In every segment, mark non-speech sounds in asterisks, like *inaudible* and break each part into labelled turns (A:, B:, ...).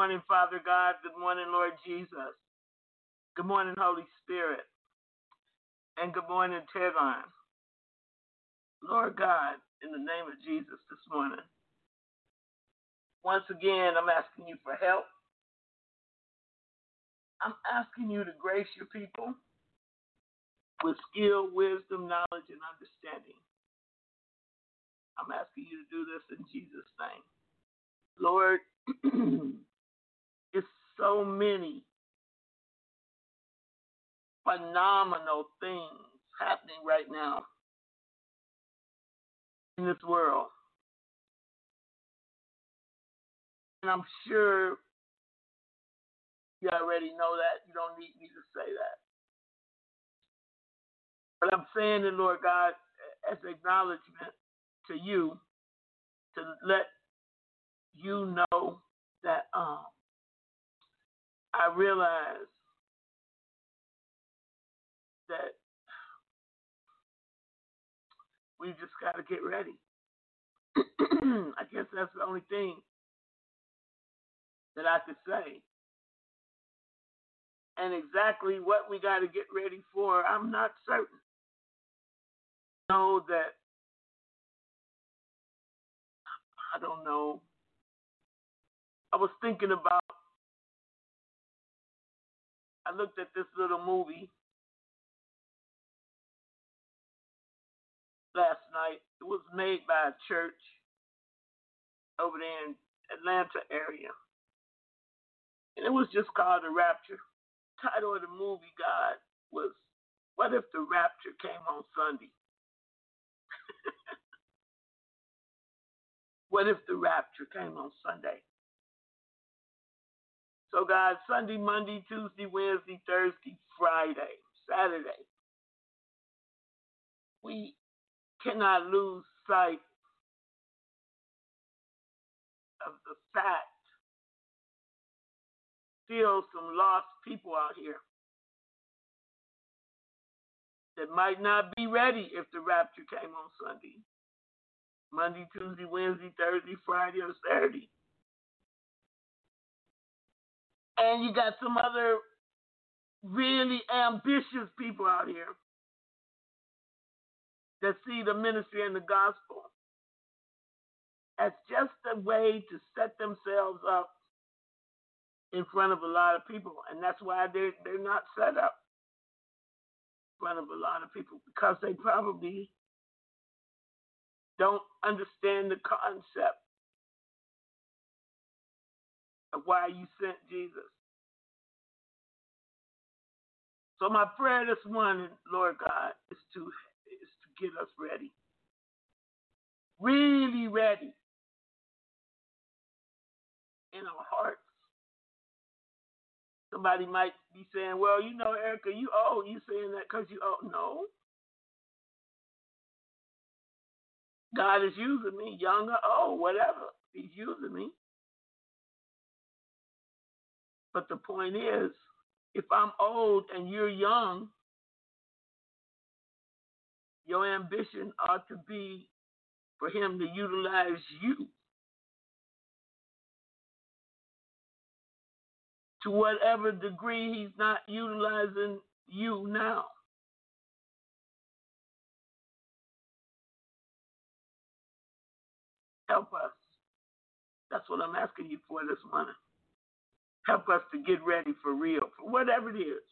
A: morning,
B: Father God. Good morning, Lord Jesus. Good morning, Holy Spirit. And good morning, Tegon. Lord God, in the name of Jesus this morning. Once again, I'm asking you for help. I'm asking you to grace your people with skill, wisdom, knowledge, and understanding. I'm asking you to do this in Jesus' name. Lord, *clears throat* so many phenomenal things happening right now in this world. And I'm sure you already know that. You don't need me to say that. But I'm saying it, Lord God, as acknowledgement to you to let you know that um, I realize that we just got to get ready. *clears throat* I guess that's the only thing that I could say. And exactly what we got to get ready for, I'm not certain. Know that I don't know. I was thinking about. I looked at this little movie last night. It was made by a church over there in Atlanta area. And it was just called The Rapture. Title of the movie, God, was What If the Rapture Came on Sunday? *laughs* what if the rapture came on Sunday? So, guys, Sunday, Monday, Tuesday, Wednesday, Thursday, Friday, Saturday, we cannot lose sight of the fact still some lost people out here that might not be ready if the rapture came on Sunday. Monday, Tuesday, Wednesday, Thursday, Friday, or Saturday. And you got some other really ambitious people out here that see the ministry and the gospel as just a way to set themselves up in front of a lot of people. And that's why they're, they're not set up in front of a lot of people because they probably don't understand the concept why you sent Jesus. So my prayer this morning, Lord God, is to is to get us ready. Really ready in our hearts. Somebody might be saying, Well, you know, Erica, you old. You saying that because you old. No. God is using me, young or old, whatever. He's using me. But the point is, if I'm old and you're young, your ambition ought to be for him to utilize you to whatever degree he's not utilizing you now. Help us. That's what I'm asking you for this morning. Help us to get ready for real, for whatever it is.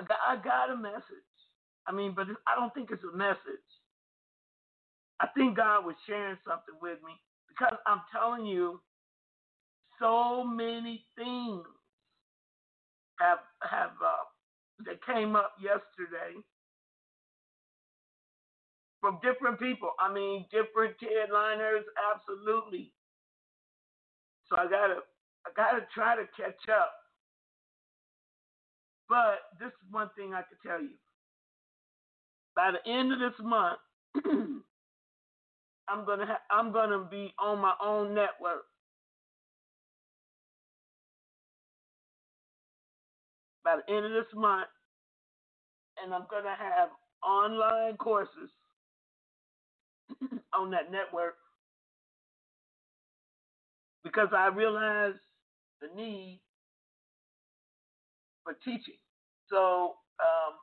B: I got, I got a message. I mean, but I don't think it's a message. I think God was sharing something with me because I'm telling you, so many things have have uh, that came up yesterday from different people. I mean, different headliners, absolutely. So I gotta I gotta try to catch up. But this is one thing I can tell you. By the end of this month, *clears throat* I'm gonna ha- I'm gonna be on my own network. By the end of this month, and I'm gonna have online courses *clears throat* on that network because I realize the need for teaching. So um,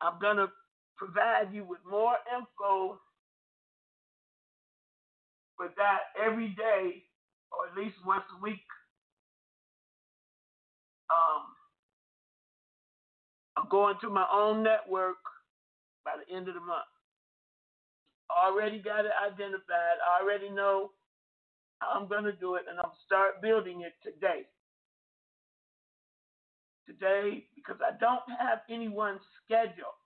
B: I'm going to provide you with more info for that every day or at least once a week. Um, I'm going to my own network by the end of the month. Already got it identified. I already know how I'm going to do it, and I'm start building it today. Today, because I don't have anyone scheduled.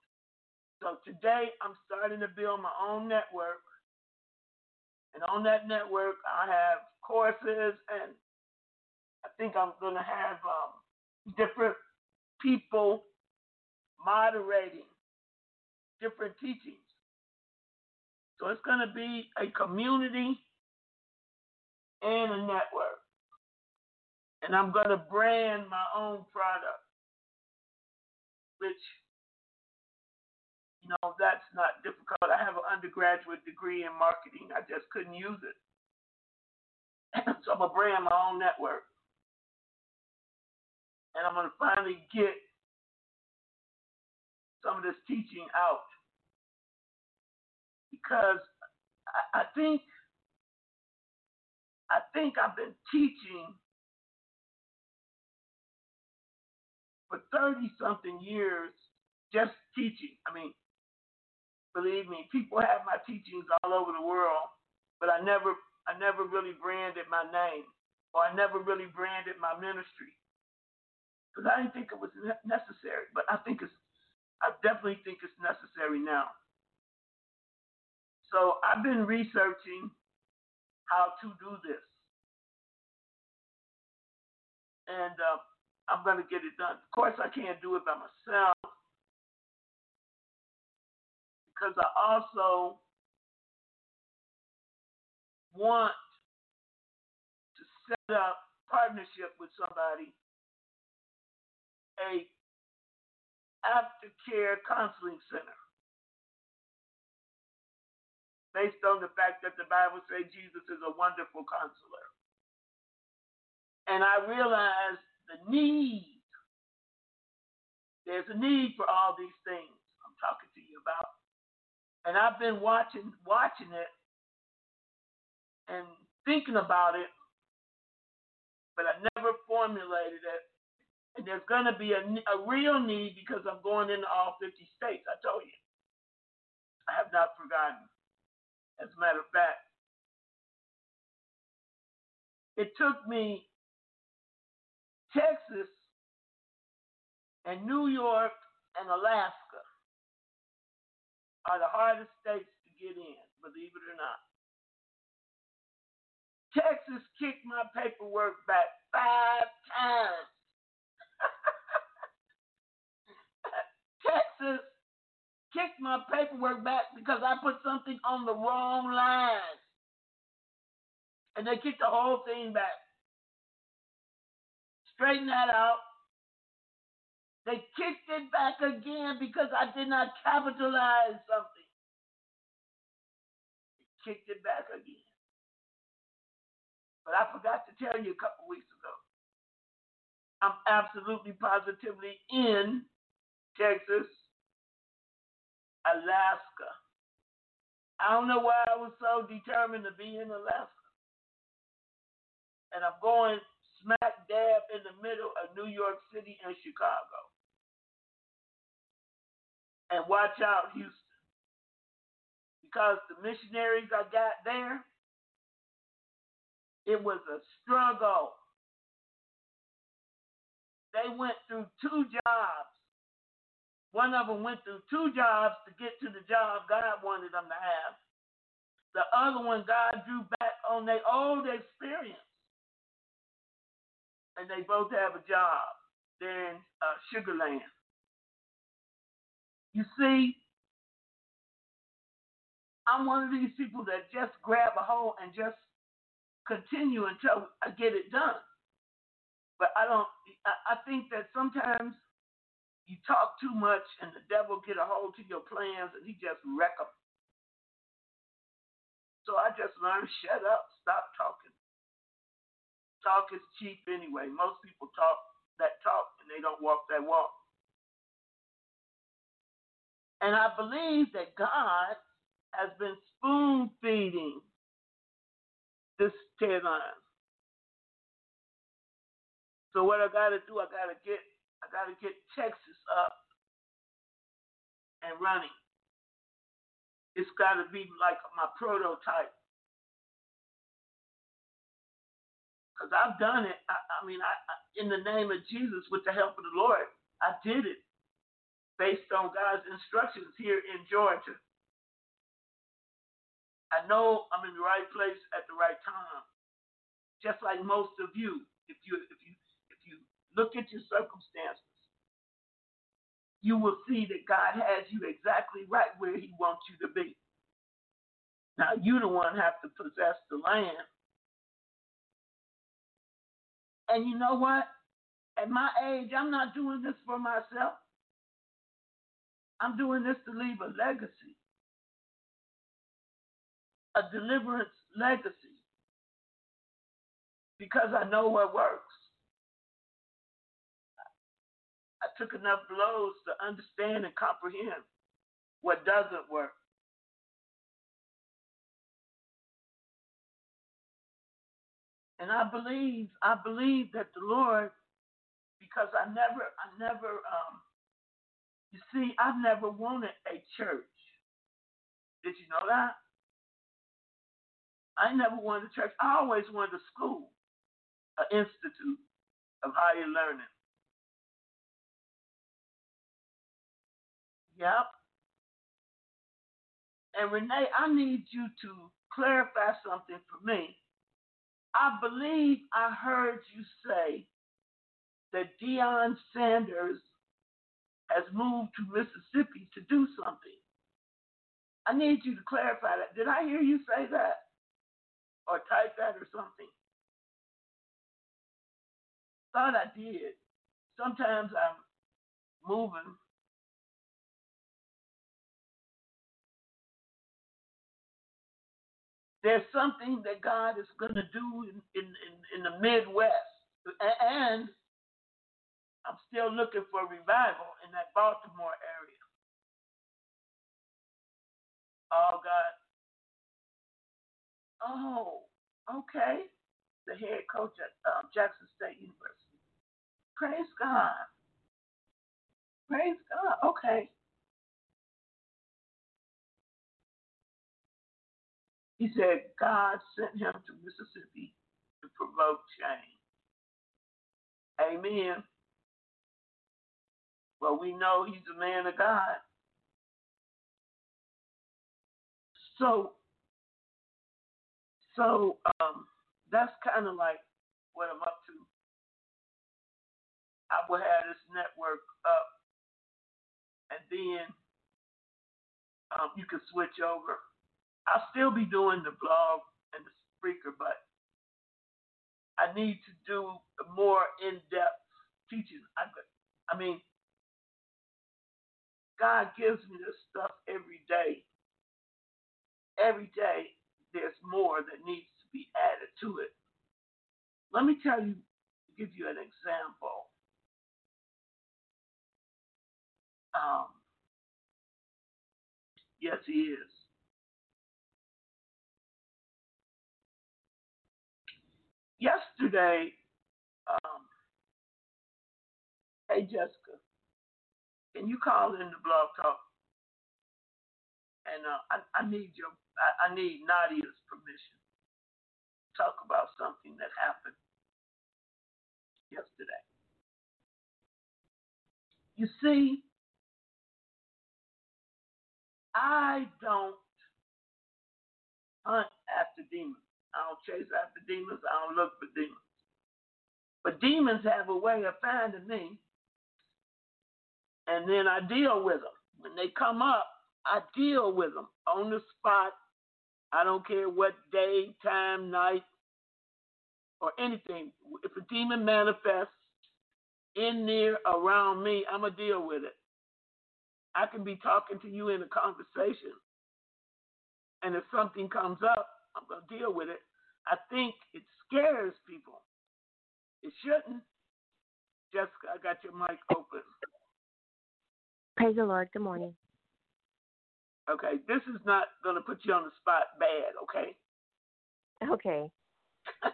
B: So today, I'm starting to build my own network. And on that network, I have courses, and I think I'm going to have um, different people moderating different teachings. So it's going to be a community and a network. And I'm going to brand my own product, which, you know, that's not difficult. I have an undergraduate degree in marketing, I just couldn't use it. *clears throat* so I'm going to brand my own network. And I'm going to finally get some of this teaching out. Because I, I think I think I've been teaching for 30 something years, just teaching. I mean, believe me, people have my teachings all over the world, but I never I never really branded my name or I never really branded my ministry because I didn't think it was necessary. But I think it's I definitely think it's necessary now. So I've been researching how to do this. And uh, I'm going to get it done. Of course, I can't do it by myself because I also want to set up partnership with somebody, a aftercare counseling center based on the fact that the Bible says Jesus is a wonderful counselor. And I realize need. There's a need for all these things I'm talking to you about. And I've been watching watching it and thinking about it, but I never formulated it. And there's going to be a, a real need because I'm going into all 50 states. I told you. I have not forgotten. As a matter of fact, it took me Texas and New York and Alaska are the hardest states to get in, believe it or not. Texas kicked my paperwork back five times. *laughs* Texas kicked my paperwork back because I put something on the wrong line. And they kicked the whole thing back. Straighten that out. They kicked it back again because I did not capitalize something. They kicked it back again. But I forgot to tell you a couple weeks ago. I'm absolutely positively in Texas, Alaska. I don't know why I was so determined to be in Alaska. And I'm going smack dab in the middle of New York City and Chicago. And watch out, Houston. Because the missionaries I got there, it was a struggle. They went through two jobs. One of them went through two jobs to get to the job God wanted them to have. The other one, God drew back on their old experience. And they both have a job. They're uh, Sugar Land. You see, I'm one of these people that just grab a hold and just continue until I get it done. But I don't. I think that sometimes you talk too much and the devil get a hold to your plans and he just wreck them. So I just learned *laughs* shut up, stop talking. Talk is cheap anyway. Most people talk that talk and they don't walk that walk. And I believe that God has been spoon feeding this Ted line. So what I gotta do, I gotta get I gotta get Texas up and running. It's gotta be like my prototype. Cause I've done it. I, I mean, I, I in the name of Jesus, with the help of the Lord, I did it based on God's instructions here in Georgia. I know I'm in the right place at the right time. Just like most of you, if you if you if you look at your circumstances, you will see that God has you exactly right where He wants you to be. Now you the one have to possess the land. And you know what? At my age, I'm not doing this for myself. I'm doing this to leave a legacy, a deliverance legacy, because I know what works. I took enough blows to understand and comprehend what doesn't work. And I believe, I believe that the Lord, because I never, I never, um, you see, I've never wanted a church. Did you know that? I never wanted a church. I always wanted a school, an institute of higher learning. Yep. And Renee, I need you to clarify something for me. I believe I heard you say that Deion Sanders has moved to Mississippi to do something. I need you to clarify that. Did I hear you say that? Or type that or something? Thought I did. Sometimes I'm moving. There's something that God is going to do in, in, in, the Midwest. And I'm still looking for revival in that Baltimore area. Oh, God. Oh, okay. The head coach at um, Jackson State University. Praise God. Praise God. Okay. He said God sent him to Mississippi to provoke change. Amen. Well, we know he's a man of God. So, so um, that's kind of like what I'm up to. I will have this network up, and then um, you can switch over. I'll still be doing the blog and the speaker, but I need to do more in-depth teaching. I, I mean, God gives me this stuff every day. Every day, there's more that needs to be added to it. Let me tell you, give you an example. Um, yes, he is. Yesterday, um, hey Jessica, can you call in the blog talk? And uh, I, I need your, I, I need Nadia's permission. Talk about something that happened yesterday. You see, I don't hunt after demons. I don't chase after demons. I don't look for demons. But demons have a way of finding me, and then I deal with them. When they come up, I deal with them on the spot. I don't care what day, time, night, or anything. If a demon manifests in, near, around me, I'm going to deal with it. I can be talking to you in a conversation, and if something comes up, I'm going to deal with it. I think it scares people. It shouldn't. Jessica, I got your mic open.
C: Praise the Lord. Good morning.
B: Okay, this is not going to put you on the spot bad, okay?
C: Okay. *laughs*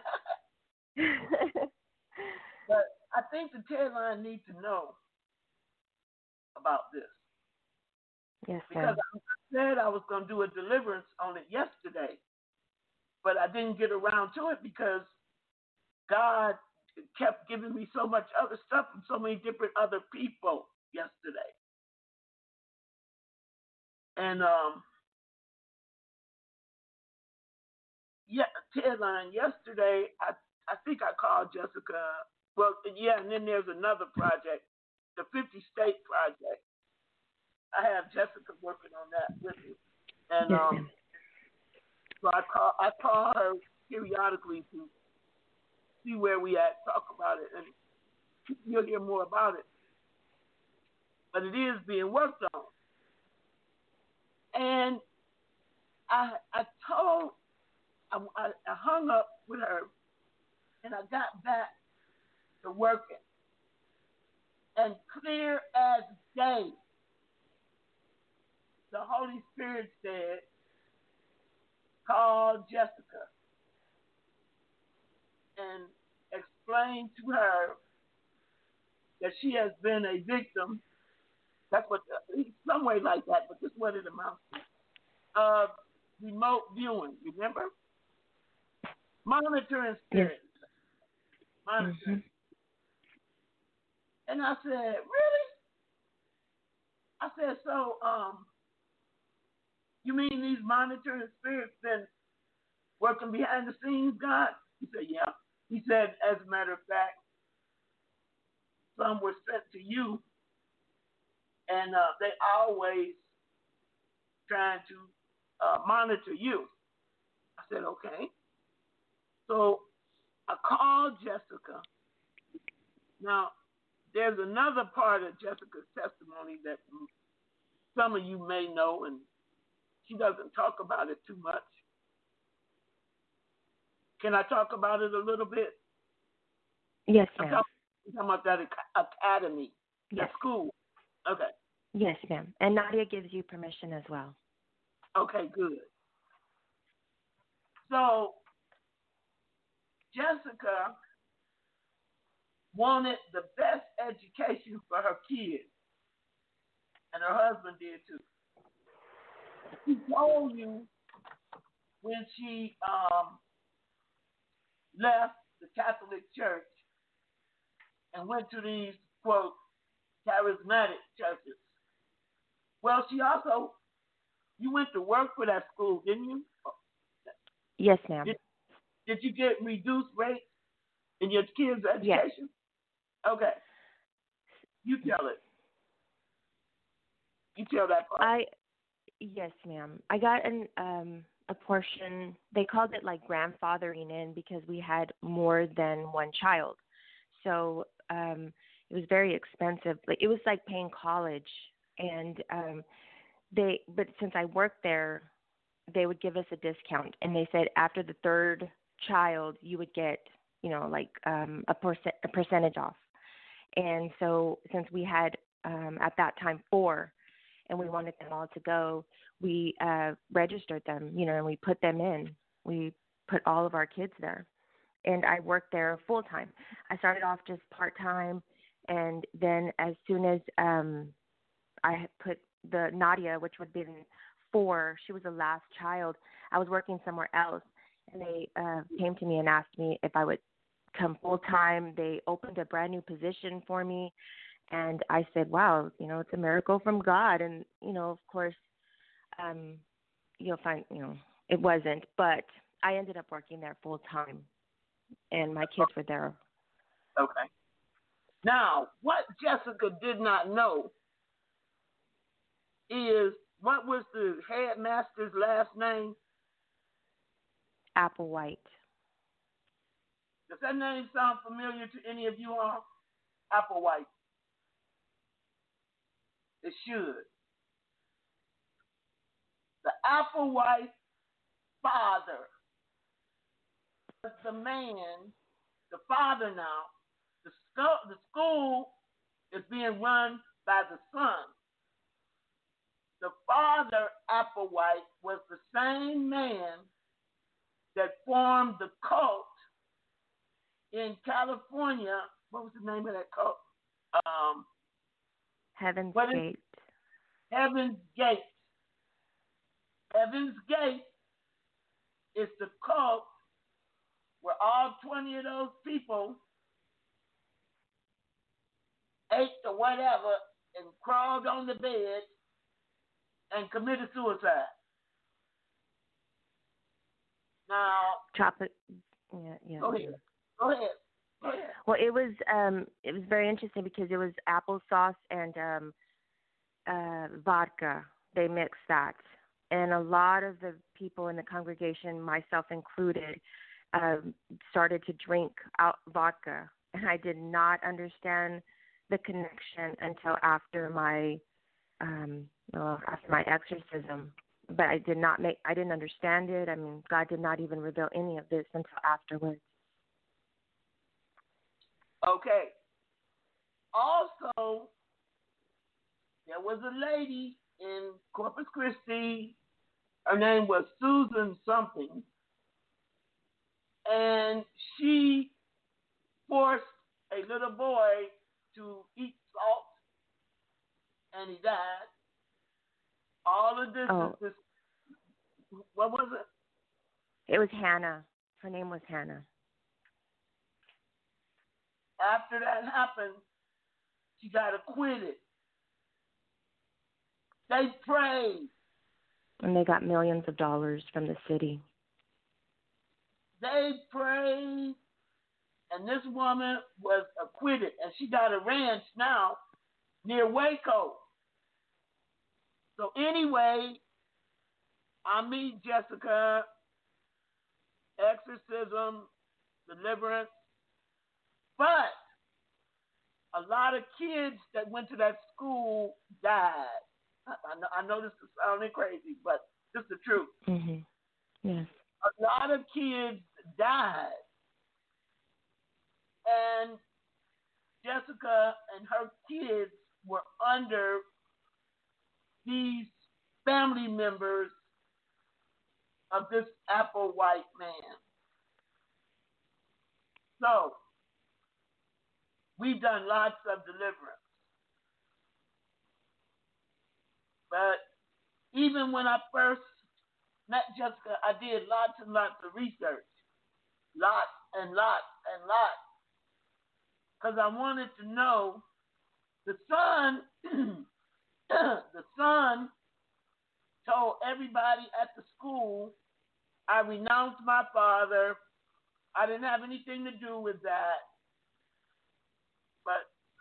B: but I think the Ted Line need to know about this
C: yes,
B: sir.
C: because.
B: I said I was going to do a deliverance on it yesterday, but I didn't get around to it because God kept giving me so much other stuff from so many different other people yesterday. And um yeah, Line yesterday I I think I called Jessica well yeah, and then there's another project, the fifty state project. I have Jessica working on that with me. And um. So I call I call her periodically to see where we at, talk about it, and you'll hear more about it. But it is being worked on. And I I told I, I, hung up with her, and I got back to working. And clear as day, the Holy Spirit said, call Jessica and explain to her that she has been a victim. That's what, some way like that, but this is what it amounts to. Of remote viewing, remember? Monitoring spirits. Monitoring.
C: Mhm.
B: And I said, really? I said, so, um, you mean these monitoring spirits been working behind the scenes, God? He said, yeah. He said, as a matter of fact, some were sent to you, and uh, they always trying to uh, monitor you. I said, okay. So I called Jessica. Now, there's another part of Jessica's testimony that some of you may know, and she doesn't talk about it too much. Can I talk about it a little bit?
C: Yes,
B: I'm
C: ma'am.
B: talking, I'm talking about that academy,
C: Yes.
B: that school. Okay.
C: Yes, ma'am. And Nadia gives you permission as well.
B: Okay, good. So Jessica wanted the best education for her kids, and her husband did too. She told you when she um, left the Catholic Church and went to these quote charismatic churches. Well, she also you went to work for that school, didn't you?
C: Yes, ma'am.
B: Did, did you get reduced rates in your kids' education? Yes. Okay. You tell it. You tell that part.
C: I yes, ma'am. I got an um a portion. They called it like grandfathering in because we had more than one child. So um it was very expensive. Like it was like paying college and um they but since I worked there, they would give us a discount and they said after the third child you would get, you know, like um a percent a percentage off. And so since we had um at that time four and we wanted them all to go, we uh, registered them, you know, and we put them in. We put all of our kids there. and I worked there full time. I started off just part time, and then as soon as um, I put the Nadia, which would have been four, she was the last child. I was working somewhere else, and they uh, came to me and asked me if I would come full time. They opened a brand new position for me, and I said, "Wow, you know, it's a miracle from God." And you know, of course, um, you'll find, you know, it wasn't, but I ended up working there full time, and my kids were there.
B: Okay. Now, what Jessica did not know is what was the headmaster's last name?
C: Applewhite.
B: Does that name sound familiar to any of you all? Applewhite. It should. The Applewhite father was the man, the father now. The, sco- the school is being run by the son. The father, Applewhite, was the same man that formed the cult in California. What was the name of that cult? Um,
C: Heaven's
B: What is-
C: Gate.
B: Heaven's Gate. Heaven's Gate is the cult where all 20 of those people ate or whatever and crawled on the bed and committed suicide. Now,
C: Chocolate. Yeah, yeah.
B: go ahead. Go ahead.
C: Well, it was um it was very interesting because it was applesauce and um uh vodka. They mixed that. And a lot of the people in the congregation, myself included, um started to drink out vodka. And I did not understand the connection until after my um well, after my exorcism. But I did not make I didn't understand it. I mean, God did not even reveal any of this until afterwards.
B: Okay. Also, there was a lady in Corpus Christi. Her name was Susan something. And she forced a little boy to eat salt, and he died. All of this
C: Oh.
B: is this. What was it?
C: It was Hannah. Her name was Hannah.
B: After that happened, she got acquitted. They prayed.
C: And they got millions of dollars from the city.
B: They prayed, and this woman was acquitted, and she got a ranch now near Waco. So anyway, I meet Jessica, exorcism, deliverance, but a lot of kids that went to that school died. I, I, know, I know this is sounding crazy, but it's the truth
C: Mhm. Yes.
B: a lot of kids died. And Jessica and her kids were under these family members of this Applewhite man. So, we've done lots of deliverance. But even when I first met Jessica, I did lots and lots of research. Lots and lots and lots. Because I wanted to know the son, *clears throat* the son told everybody at the school, I renounced my father. I didn't have anything to do with that.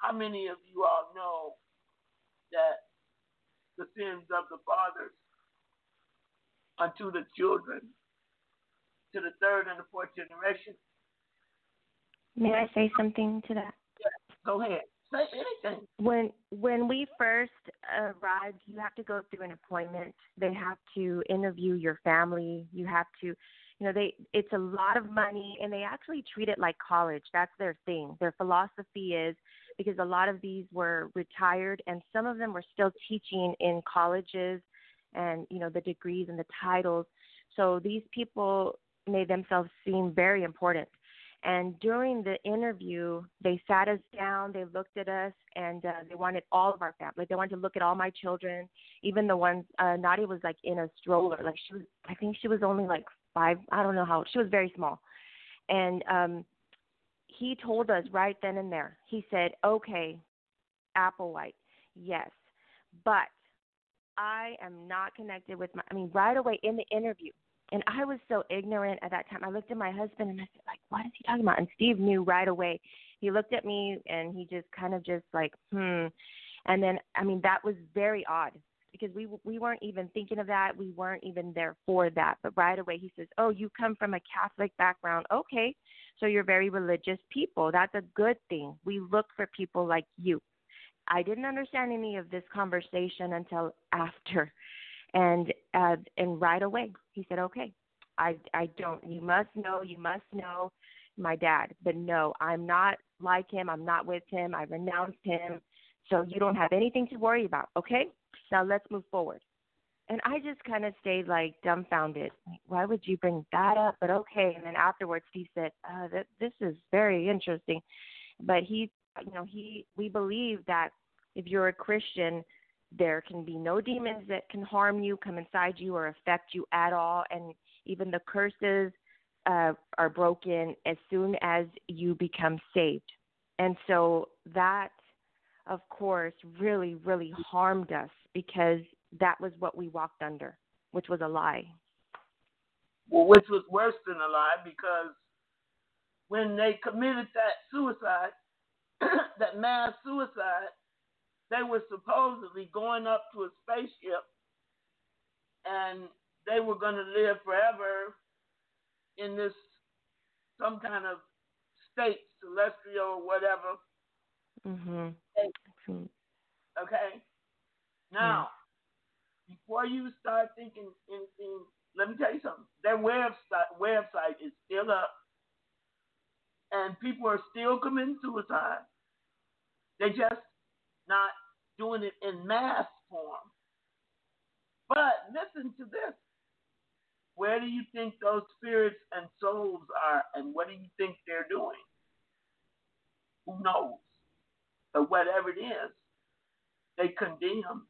B: How many of you all know that the sins of the fathers unto the children, to the third and the fourth generation.
C: May I say something to that?
B: Go ahead. Say anything.
C: When when we first arrived, you have to go through an appointment. They have to interview your family. You have to, you know, they it's a lot of money, and they actually treat it like college. That's their thing. Their philosophy is because a lot of these were retired, and some of them were still teaching in colleges, and you know the degrees and the titles. So these people made themselves seem very important. And during the interview, they sat us down, they looked at us, and uh, they wanted all of our family. They wanted to look at all my children, even the ones. Uh, Nadia was like in a stroller, like she was. I think she was only like five. I don't know how. She was very small, and um, he told us right then and there. He said, "Okay, Applewhite, yes, but I am not connected with my. I mean, right away in the interview, and I was so ignorant at that time. I looked at my husband and I said, like, what is he talking about? And Steve knew right away. He looked at me and he just kind of just like, hmm. And then, I mean, that was very odd because we we weren't even thinking of that. We weren't even there for that. But right away, he says, "Oh, you come from a Catholic background. Okay, so you're very religious people. That's a good thing. We look for people like you." I didn't understand any of this conversation until after, and uh, and right away he said, "Okay, I I don't. You must know. You must know." My dad, but no, I'm not like him. I'm not with him. I renounced him. So you don't have anything to worry about, okay? Now let's move forward. And I just kind of stayed like dumbfounded. Like, Why would you bring that up? But okay. And then afterwards, he said, uh, that, "This is very interesting." But he, you know, he we believe that if you're a Christian, there can be no demons that can harm you, come inside you, or affect you at all. And even the curses uh, are broken as soon as you become saved. And so that, of course, really, really harmed us because that was what we walked under, which was a lie.
B: well, which was worse than a lie because when they committed that suicide, *clears throat* that mass suicide, they were supposedly going up to a spaceship and they were going to live forever in this some kind of state, celestial or whatever.
C: Mhm.
B: Okay. Now, before you start thinking anything, let me tell you something. Their website website is still up, and people are still committing suicide. They're just not doing it in mass form. But listen to this. Where do you think those spirits and souls are, and what do you think they're doing? Who knows? But whatever it is, they condemn.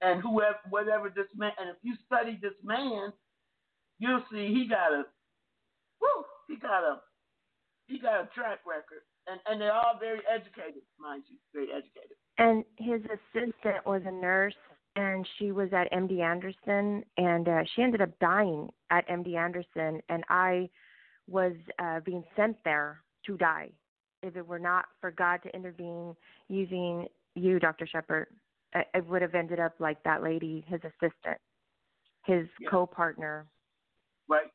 B: And whoever, whatever this man, and if you study this man, you'll see he got a, whoo, he got a, he got a track record, and and they're all very educated, mind you, very educated.
C: And his assistant was a nurse, and she was at MD Anderson, and uh, she ended up dying at MD Anderson, and I was uh, being sent there to die. If it were not for God to intervene using you, Dr. Shepherd, I, would have ended up like that lady, his assistant, his
B: Yeah.
C: co-partner.
B: right?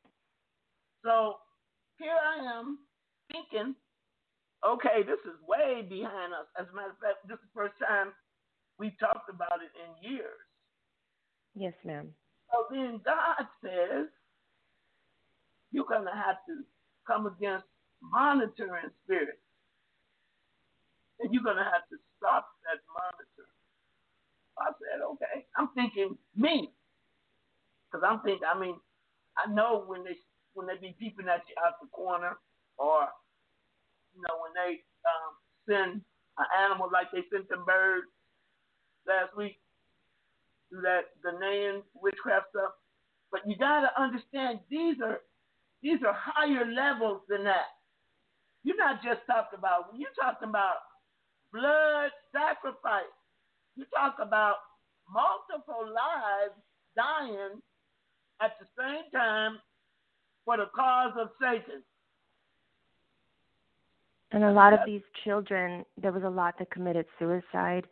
B: So here I am thinking, okay, this is way behind us. As a matter of fact, this is the first time we've talked about it in years.
C: Yes, ma'am.
B: So then God says, you're going to have to come against monitoring spirits. And you're going to have to stop that monitor. I said, okay. I'm thinking me. Because I'm thinking, I mean, I know when they when they be peeping at you out the corner or, you know, when they um, send an animal like they sent them birds last week that Ghanaian witchcraft stuff. But you gotta understand these are these are higher levels than that. You're not just talking about you're talking about blood sacrifice. You talk about multiple lives dying at the same time for the cause of Satan.
C: And a lot of these children, there was a lot that committed suicide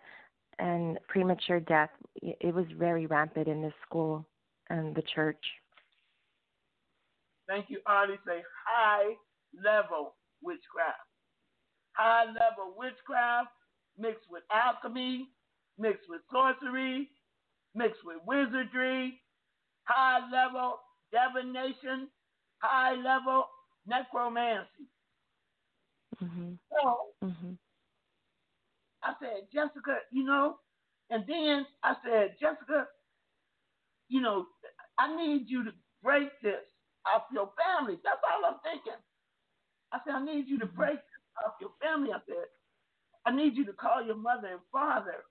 C: and premature death. It was very rampant in this school and the church.
B: Thank you, Artie. Say high level witchcraft. High level witchcraft mixed with alchemy, mixed with sorcery, mixed with wizardry, high level divination, high level necromancy.
C: Mhm.
B: So
C: Mhm.
B: I said, Jessica, you know, and then I said, Jessica, you know, I need you to break this off your family. That's all I'm thinking. I said, I need you to break this off your family. up there. I need you to call your mother and father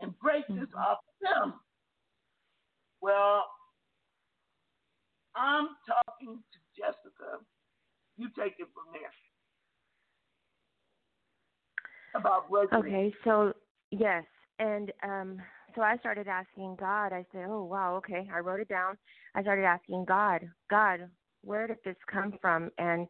B: and break this
C: Mhm.
B: off them. Well, I'm talking to Jessica. You take it from there. About breaking.
C: Okay, so yes, and um, so I started asking God. I said, "Oh wow, okay." I wrote it down. I started asking God, God, where did this come from, and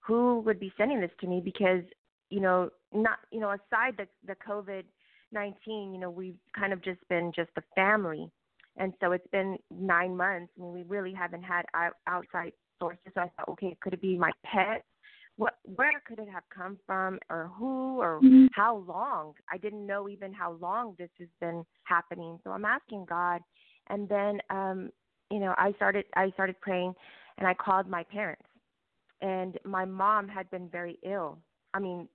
C: who would be sending this to me? Because you know, not you know, aside the the COVID nineteen, you know, we've kind of just been just the family, and so it's been nine months. I mean, we really haven't had out, outside sources. So I thought, okay, could it be my pet? What, where could it have come from, or who, or how long? I didn't know even how long this has been happening. So I'm asking God, and then um, you know, I started I started praying, and I called my parents, and my mom had been very ill. I mean,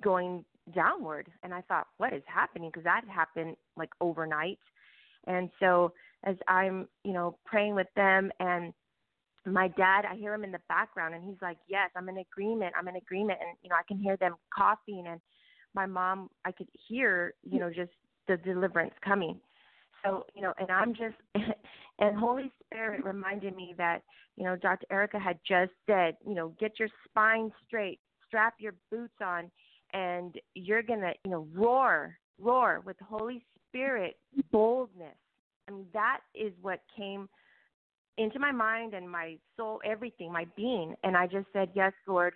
C: going downward, and I thought, what is happening? Because that happened like overnight, and so as I'm you know praying with them and my dad i hear him in the background and he's like yes i'm in agreement i'm in agreement and you know i can hear them coughing and my mom i could hear you know just the deliverance coming so you know and i'm just *laughs* and holy spirit reminded me that you know dr erica had just said you know get your spine straight strap your boots on and you're going to you know roar roar with holy spirit boldness i mean that is what came into my mind and my soul, everything, my being. And I just said, Yes, Lord.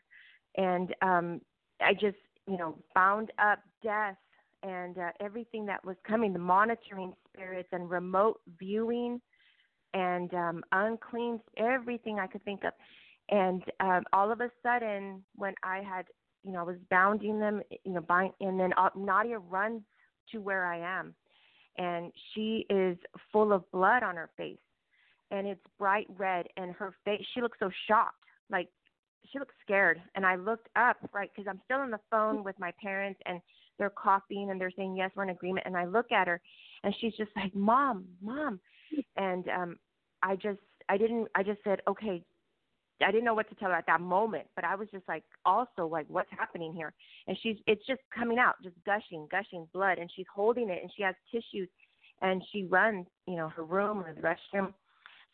C: And um, I just, you know, bound up death and uh, everything that was coming the monitoring spirits and remote viewing and um, unclean, everything I could think of. And um, all of a sudden, when I had, you know, I was bounding them, you know, bind, and then uh, Nadia runs to where I am. And she is full of blood on her face and it's bright red and her face she looks so shocked like she looks scared and i looked up right because i'm still on the phone with my parents and they're coughing and they're saying yes we're in agreement and i look at her and she's just like mom mom and um i just i didn't i just said okay i didn't know what to tell her at that moment but i was just like also like what's happening here and she's it's just coming out just gushing gushing blood and she's holding it and she has tissues and she runs you know her room or the restroom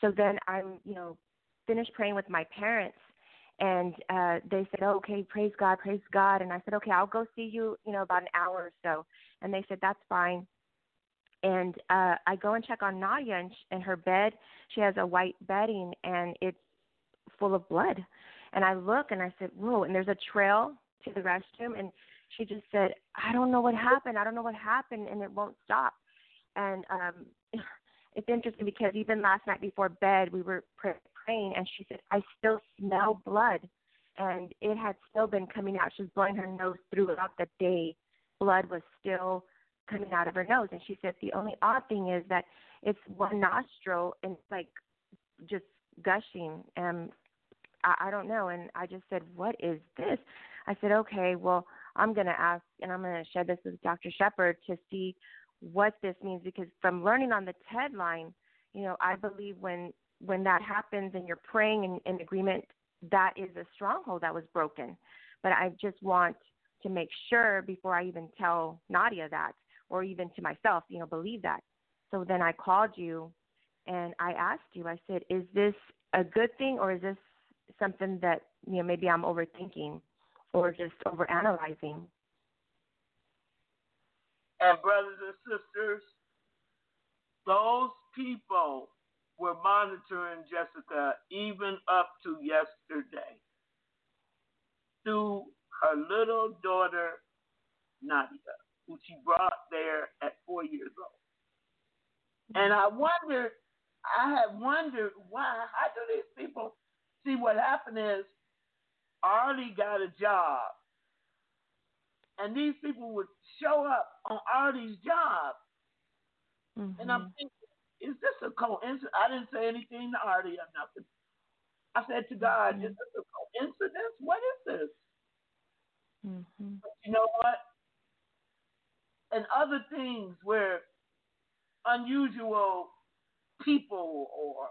C: so then I'm, you know, finished praying with my parents and uh they said, oh, "Okay, praise God, praise God." And I said, "Okay, I'll go see you, you know, about an hour or so." And they said, "That's fine." And uh I go and check on Nadia and, sh- her bed. She has a white bedding and it's full of blood. And I look and I said, "Whoa!" And there's a trail to the restroom. And she just said, "I don't know what happened. I don't know what happened, and it won't stop." And um *laughs* it's interesting because even last night before bed we were pray- praying and she said i still smell blood and it had still been coming out she was blowing her nose throughout the day blood was still coming out of her nose. And she said the only odd thing is that it's one nostril and it's like just gushing. And I, I don't know. And i just said what is this? I said okay well i'm going to ask and i'm going to share this with dr shepherd to see what this means. Because from learning on the TED line, you know, I believe when when that happens and you're praying in, in agreement, that is a stronghold that was broken. But I just want to make sure before I even tell Nadia that, or even to myself, you know, believe that. So then I called you and I asked you, I said, is this a good thing or is this something that, you know, maybe I'm overthinking or just overanalyzing?
B: And brothers and sisters, those people were monitoring Jessica even up to yesterday through her little daughter, Nadia, who she brought there at four years old. And I wondered, I have wondered why, how do these people see what happened is Arlie got a job and these people would show up on Artie's job.
C: Mm-hmm.
B: And I'm thinking, is this a coincidence? I didn't say anything to Artie or nothing. I said to God,
C: Mhm.
B: is this a coincidence? What is this?
C: mm-hmm.
B: But you know what? And other things where unusual people or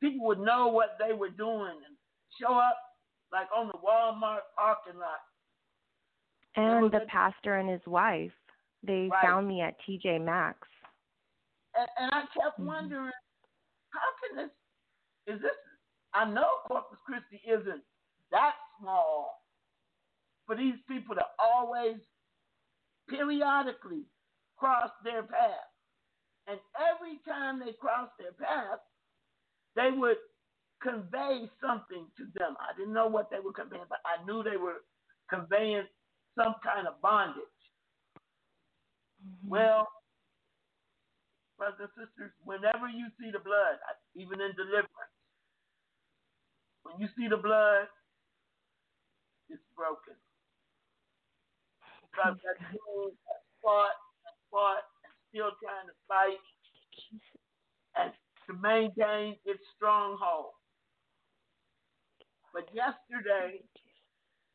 B: people would know what they were doing and show up like on the Walmart parking lot.
C: And the
B: a-
C: pastor and his wife, they
B: Right.
C: found me at TJ Maxx.
B: And, and I kept
C: Mhm.
B: wondering, how can this? Is this? I know Corpus Christi isn't that small for these people to always periodically cross their path. And every time they crossed their path, they would convey something to them. I didn't know what they were conveying, but I knew they were conveying some kind of bondage.
C: Mhm.
B: Well, brothers and sisters, whenever you see the blood, even in deliverance, when you see the blood, it's broken.
C: Praise
B: that has fought and fought and still trying to fight and to maintain its stronghold. But yesterday,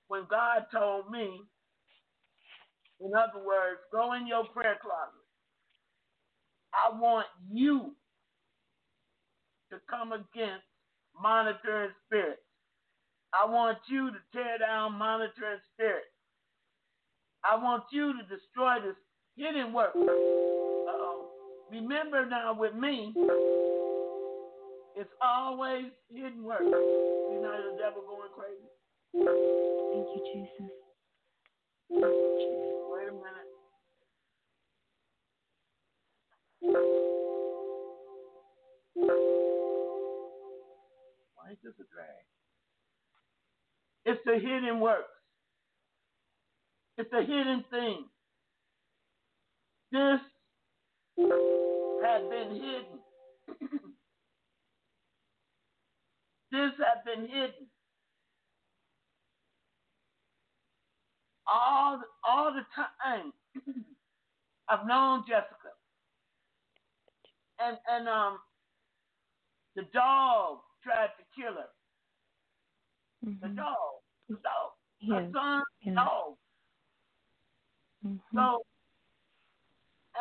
B: when God told me, in other words, go in your prayer closet. I want you to come against monitoring spirits. I want you to tear down monitoring spirits. I want you to destroy this hidden work. Uh-oh. Remember now with me, it's always hidden work. You know the devil going crazy.
C: Thank you, Jesus.
B: Wait a minute. Why is this a drag? It's the hidden works. It's a hidden thing. This had been hidden. *coughs* this had been hidden. all all the time *coughs* I've known Jessica. And and um the dog tried to kill her. The
C: Mhm.
B: dog. The dog. Her son
C: yes.
B: dog.
C: Mhm.
B: So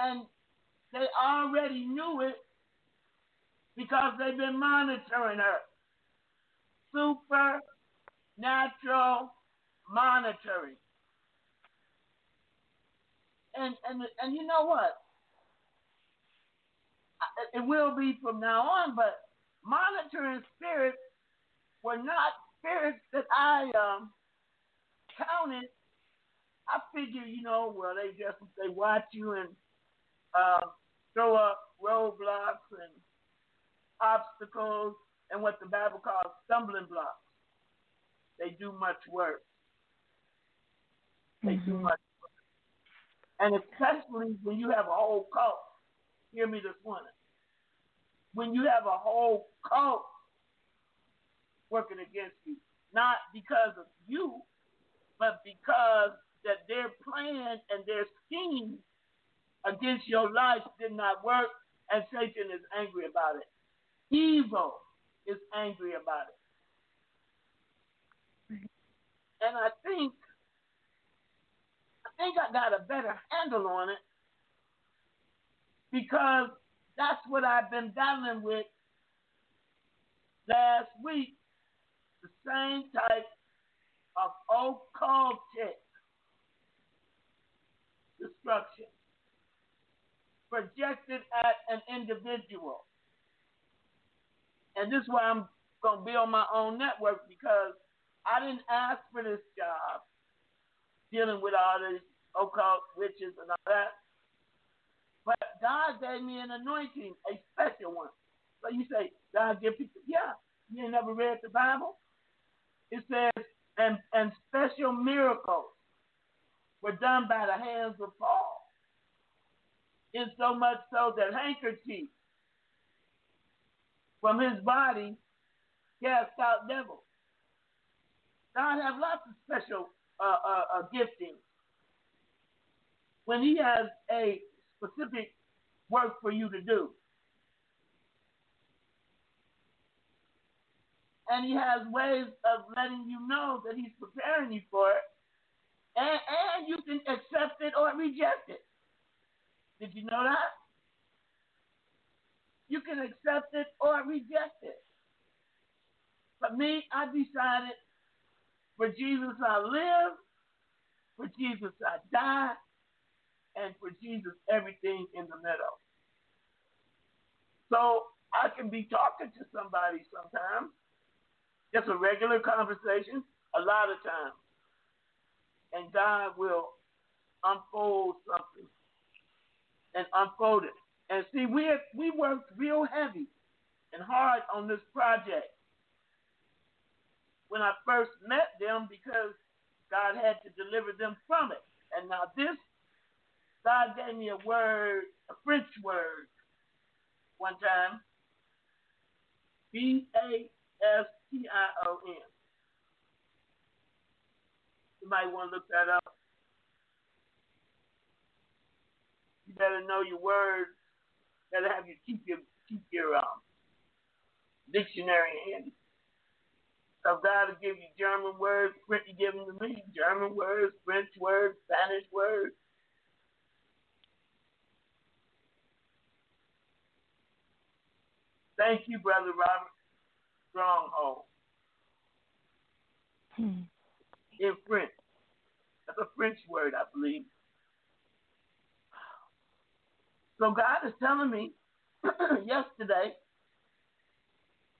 B: and they already knew it because they've been monitoring her. Supernatural monitoring. And and and you know what? It will be from now on, but monitoring spirits were not spirits that I um counted. I figure, you know, well they just they watch you and um, throw up roadblocks and obstacles and what the Bible calls stumbling blocks. They do much worse. They do
C: Mhm.
B: much worse. And especially when you have a whole cult. Hear me this morning. When you have a whole cult working against you, not because of you, but because that their plan and their scheme against your life did not work, and Satan is angry about it. Evil is angry about it. And I think I think I got a better handle on it because that's what I've been battling with last week. The same type of occultic destruction projected at an individual. And this is why I'm going to build my own network because I didn't ask for this job dealing with all these occult witches and all that. But God gave me an anointing, a special one. So you say, God give people, yeah, you ain't never read the Bible? It says, and, and special miracles were done by the hands of Paul. In so much so that handkerchiefs from his body cast out devils. God have lots of special uh, uh, uh, giftings. When He has a specific work for you to do, and He has ways of letting you know that He's preparing you for it, and, and you can accept it or reject it. Did you know that? You can accept it or reject it. But me, I decided For Jesus I live, for Jesus I die, and for Jesus everything in the middle. So I can be talking to somebody sometimes, just a regular conversation, a lot of times, and God will unfold something and unfold it. And see, we have, we worked real heavy and hard on this project when I first met them because God had to deliver them from it. And now this, God gave me a word, a French word, one time. B A S T I O N. You might want to look that up. You better know your words. Better have you keep your keep your um, dictionary handy. So God will give you German words, French you give them to me, German words, French words, Spanish words. Thank you, Brother Robert. Stronghold
C: Hmm.
B: In French. That's a French word, I believe. So God is telling me *clears throat* yesterday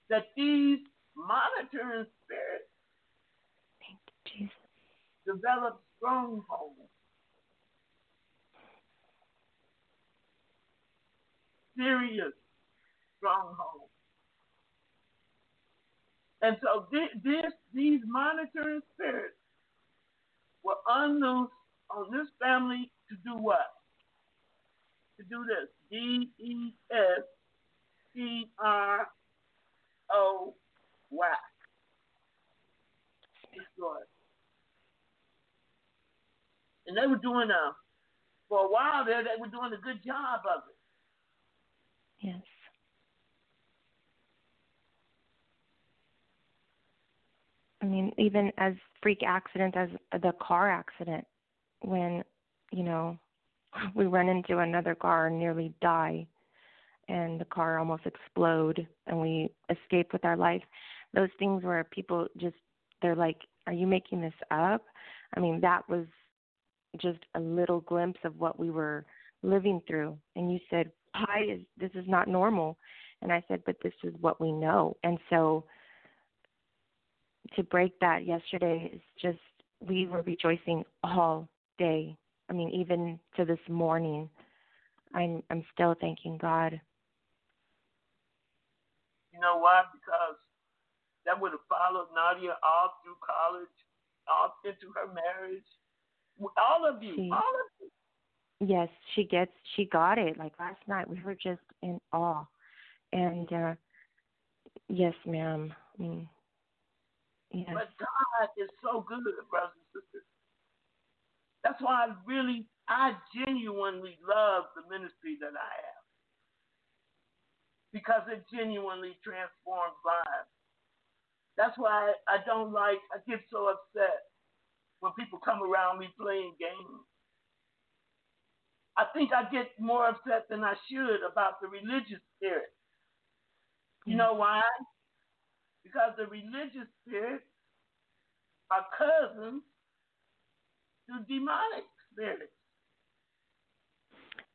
B: that these monitoring spirits
C: Thank you, Jesus.
B: develop strongholds. Serious strongholds. And so thi- this, these monitoring spirits will unloose on this family to do what? To do this. D E S T R O Y. Destroy. And they were doing a, for a while there, they were doing a good job of it.
C: Yes. I mean, even as freak accident as the car accident, when you know *laughs* we run into another car and nearly die, and the car almost explode, and we escape with our life. Those things where people just they're like, "Are you making this up?" I mean, that was just a little glimpse of what we were living through. And you said, "Why is this is not normal?" And I said, "But this is what we know." And so to break that yesterday is just we were rejoicing all day. I mean, even to this morning, I'm I'm still thanking God.
B: You know why? Because that would have followed Nadia all through college, all into her marriage. All of you,
C: See.
B: all of you.
C: Yes, she gets she got it. Like last night, we were just in awe. And uh yes, ma'am. I mean, yes.
B: But God is so good, brothers and sisters. That's why I really, I genuinely love the ministry that I have. Because it genuinely transforms lives. That's why I don't like, I get so upset when people come around me playing games. I think I get more upset than I should about the religious spirit. You know why? Because the religious spirits are cousins to demonic spirits.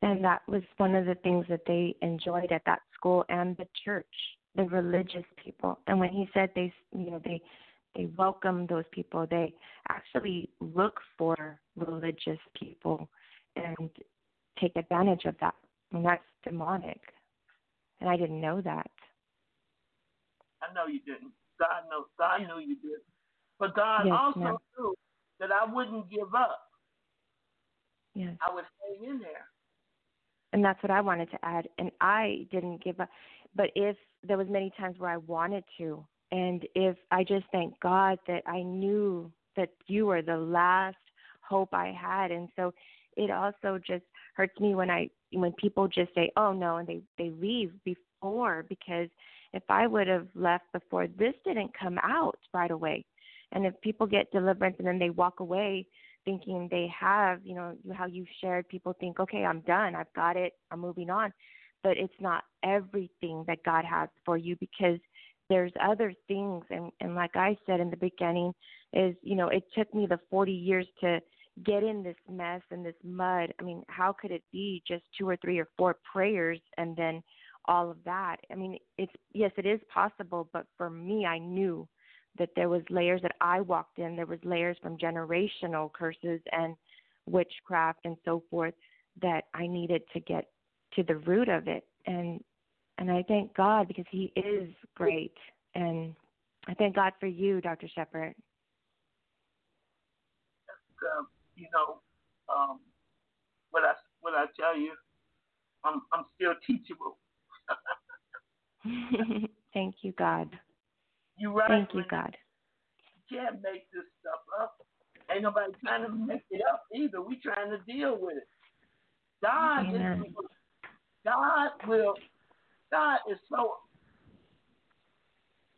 C: And that was one of the things that they enjoyed at that school and the church, the religious people. And when he said they, you know, they they welcome those people, they actually look for religious people and take advantage of that. And that's demonic. And I didn't know that.
B: I know you didn't. God knows. God knew you didn't. But God
C: Yes,
B: also
C: ma'am.
B: knew that I wouldn't give up.
C: Yes.
B: I would hang in there.
C: and that's what I wanted to add. And I didn't give up, but if there was many times where I wanted to, and if I just thank God that I knew that you were the last hope I had, and so it also just hurts me when I when people just say, "Oh no," and they they leave before because if I would have left before this didn't come out right away, and if people get deliverance and then they walk away thinking they have, you know, how you've shared, people think, okay, I'm done, I've got it, I'm moving on. But it's not everything that God has for you because there's other things. And, and like I said in the beginning, is you know it took me the 40 years to get in this mess and this mud i mean how could it be just two or three or four prayers and then all of that. I mean it's yes it is possible but for me i knew that there was layers that i walked in. There was layers from generational curses and witchcraft and so forth that i needed to get to the root of it. And and i thank god because he is great. And i thank god for you dr shepherd
B: um, you know, um, what I what I tell you, I'm I'm still teachable. *laughs*
C: thank you god
B: You right.
C: thank you god
B: You can't make this stuff up. Ain't nobody trying to make it up either. We trying to deal with it. God
C: Amen.
B: is God will God is so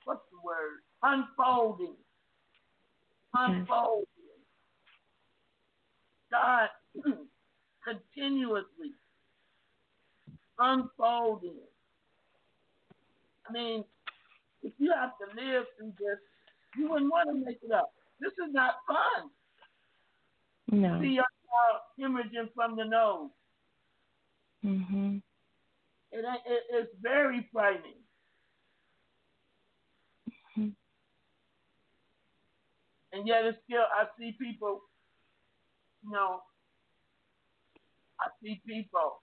B: what's the word? Unfolding. Unfolding. God *clears throat* continuously unfolding. I mean, if you have to live through this, you wouldn't want to make it up. This is not fun.
C: no
B: See your child hemorrhaging from the nose.
C: mhm
B: It, it it's very frightening.
C: Mhm.
B: And yet, it's still I see people. You know, I see people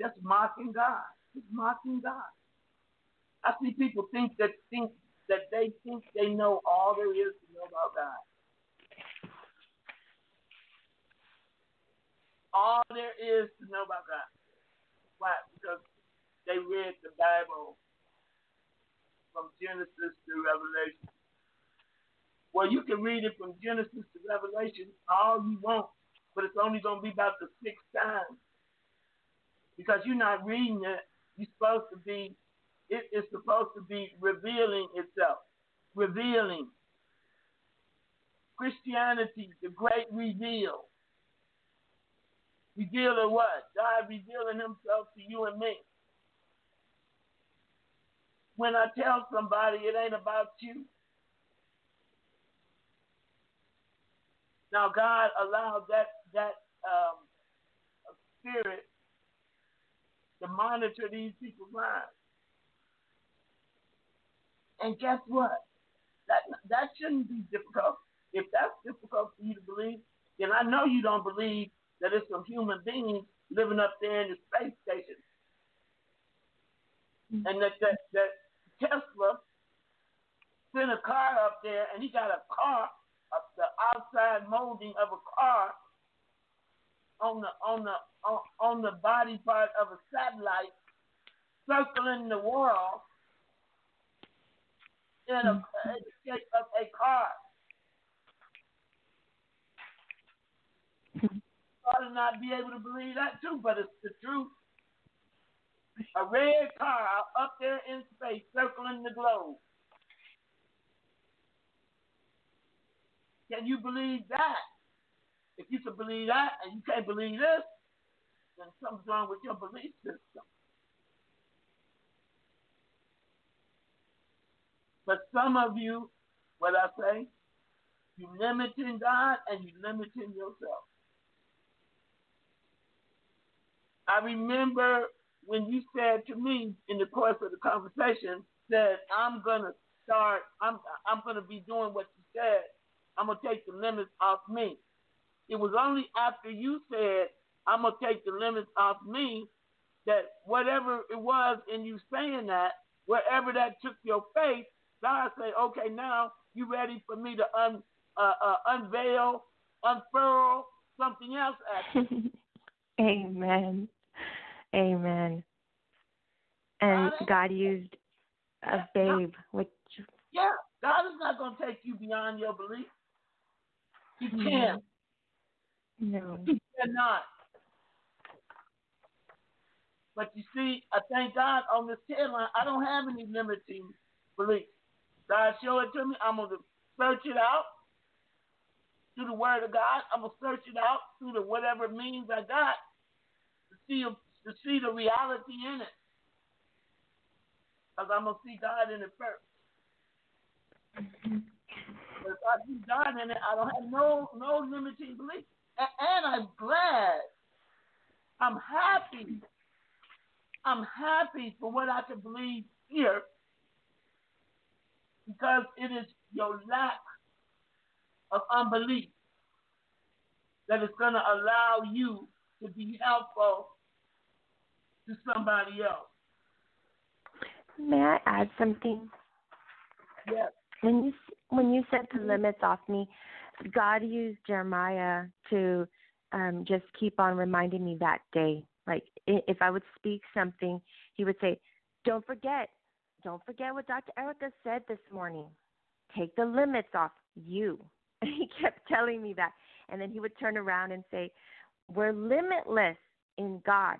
B: just mocking God, just mocking God. I see people think that think that they think they know all there is to know about God. All there is to know about God. Why? Because they read the Bible from Genesis to Revelation. Well, you can read it from Genesis to Revelation all you want, but it's only going to be about the sixth time because you're not reading it. You're supposed to be. It's supposed to be revealing itself, revealing. Christianity, the great reveal. Revealing what? God revealing Himself to you and me. When I tell somebody it ain't about you, Now God allowed that that um, spirit to monitor these people's lives. And guess what? That that shouldn't be difficult. If that's difficult for you to believe, then I know you don't believe that it's some human beings living up there in the space station. And that that, that Tesla sent a car up there and he got a car uh, the outside molding of a car on the on the on, on the body part of a satellite circling the world in a, shape of a car. ought to not be able to believe that too, but it's the truth. A red car up there in space circling the globe. Can you believe that? If you can believe that and you can't believe this, then something's wrong with your belief system. But some of you, what I say, you're limiting God and you're limiting yourself. I remember when you said to me in the course of the conversation that I'm gonna start I'm I'm gonna be doing what you said. I'm gonna take the limits off me. It was only after you said I'm gonna take the limits off me that whatever it was in you saying that, wherever that took your faith, God say, okay, now you ready for me to un, uh, uh, unveil, unfurl something else at you. *laughs*
C: Amen. Amen. And
B: it?
C: God used a babe, which
B: Yeah, God is not going to take you beyond your belief. He can't.
C: No. *laughs*
B: He cannot. But you see, I thank God on this TED line, I don't have any limiting beliefs. God show it to me. I'm going to search it out through the Word of God. I'm going to search it out through the whatever means I got to see to see the reality in it. Because I'm going to see God in it first. Mm-hmm. If I see God in it, I don't have no no limiting belief. And, I'm glad. I'm happy. I'm happy for what I can believe here because it is your lack of unbelief that is going to allow you to be helpful to somebody else.
C: May I add something?
B: Yes.
C: When you when you said the limits off me, God used Jeremiah to um, just keep on reminding me that day. Like if I would speak something, He would say, "Don't forget, don't forget what Dr. Erica said this morning. Take the limits off you." *laughs* And he kept telling me that, and then he would turn around and say, "We're limitless in God,"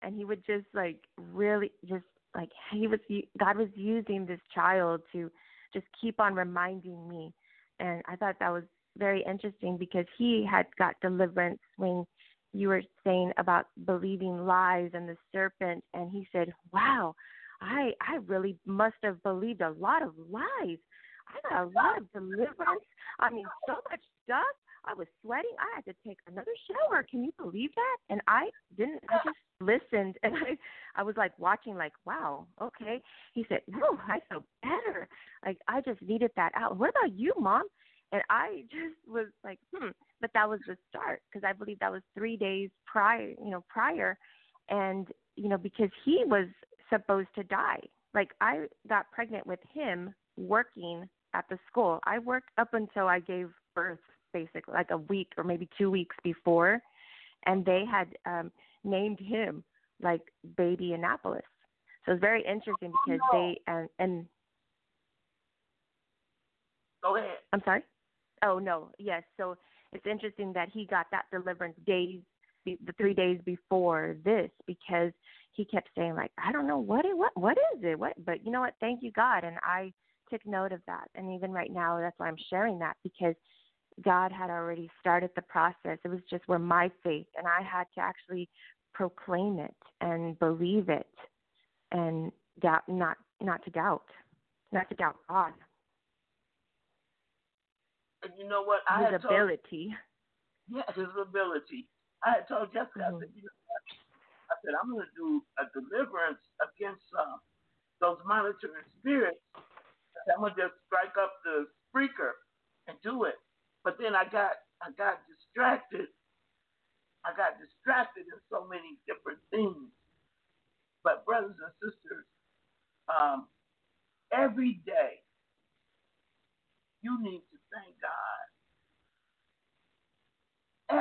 C: and he would just like really just like he was God was using this child to just keep on reminding me. And I thought that was very interesting because he had got deliverance when you were saying about believing lies and the serpent and he said, Wow, I I really must have believed a lot of lies. I got a lot of deliverance. I mean so much stuff. I was sweating. I had to take another shower. Can you believe that? And I didn't I just listened *laughs* and I I was like watching like, Wow, okay. He said, No, I feel better. Like I just needed that out. What about you, mom? And I *laughs* just was like, hmm. But that was the start because I believe that was three days prior, you know, prior, and you know because he was supposed to die. Like I got pregnant with him working at the school. I worked up until I gave birth, basically, like a week or maybe two weeks before, and they had um named him like Baby Annapolis. So it's very interesting because
B: no.
C: they and and
B: Go ahead.
C: I'm sorry. Oh no, yes. So it's interesting that he got that deliverance days, the three days before this, because he kept saying like, I don't know what it, what what is it, what, but you know what? Thank you God, and I took note of that, and even right now, that's why I'm sharing that because God had already started the process. It was just where my faith, and I had to actually proclaim it and believe it, and doubt not not to doubt, not to doubt God,
B: And you know what? I
C: His
B: had told yeah, his ability. I had told Jessica, I
C: Mhm.
B: said, you know what? I said, I'm gonna do a deliverance against uh, those monitoring spirits. I I'm gonna just strike up the speaker and do it. But then I got I got distracted. I got distracted in so many different things. But brothers and sisters, um, every day you need to thank God.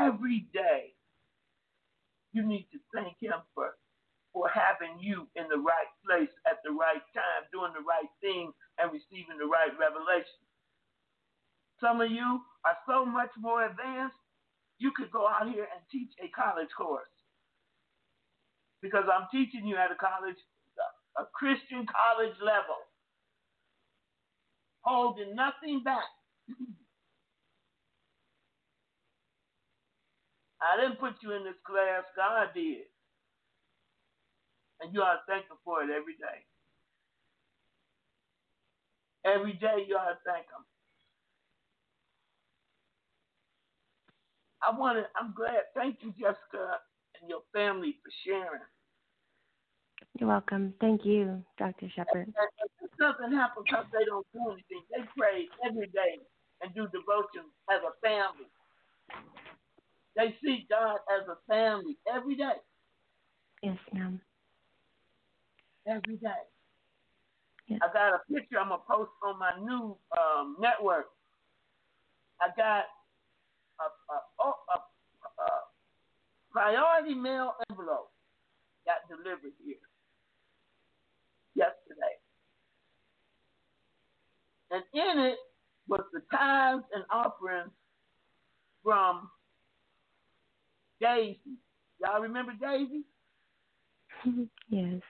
B: Every day you need to thank Him for for having you in the right place at the right time, doing the right thing, and receiving the right revelation. Some of you are so much more advanced, you could go out here and teach a college course. Because I'm teaching you at a college, a Christian college level, holding nothing back. I didn't put you in this class, God did. And you are thankful for it every day. Every day you ought to thank Him. I want to, I'm glad. Thank you, Jessica, and your family for sharing.
C: You're welcome. Thank you, Dr. Shepherd.
B: And, and this doesn't happen because they don't do anything. They pray every day and do devotion as a family. They see God as a family every day.
C: Yes, ma'am.
B: Every day.
C: Yes.
B: I got a picture I'm gonna post on my new um, network. I got a, a, a, a, a priority mail envelope got delivered here yesterday, and in it was the tithes and offerings from Daisy. Y'all remember Daisy? *laughs*
C: yes.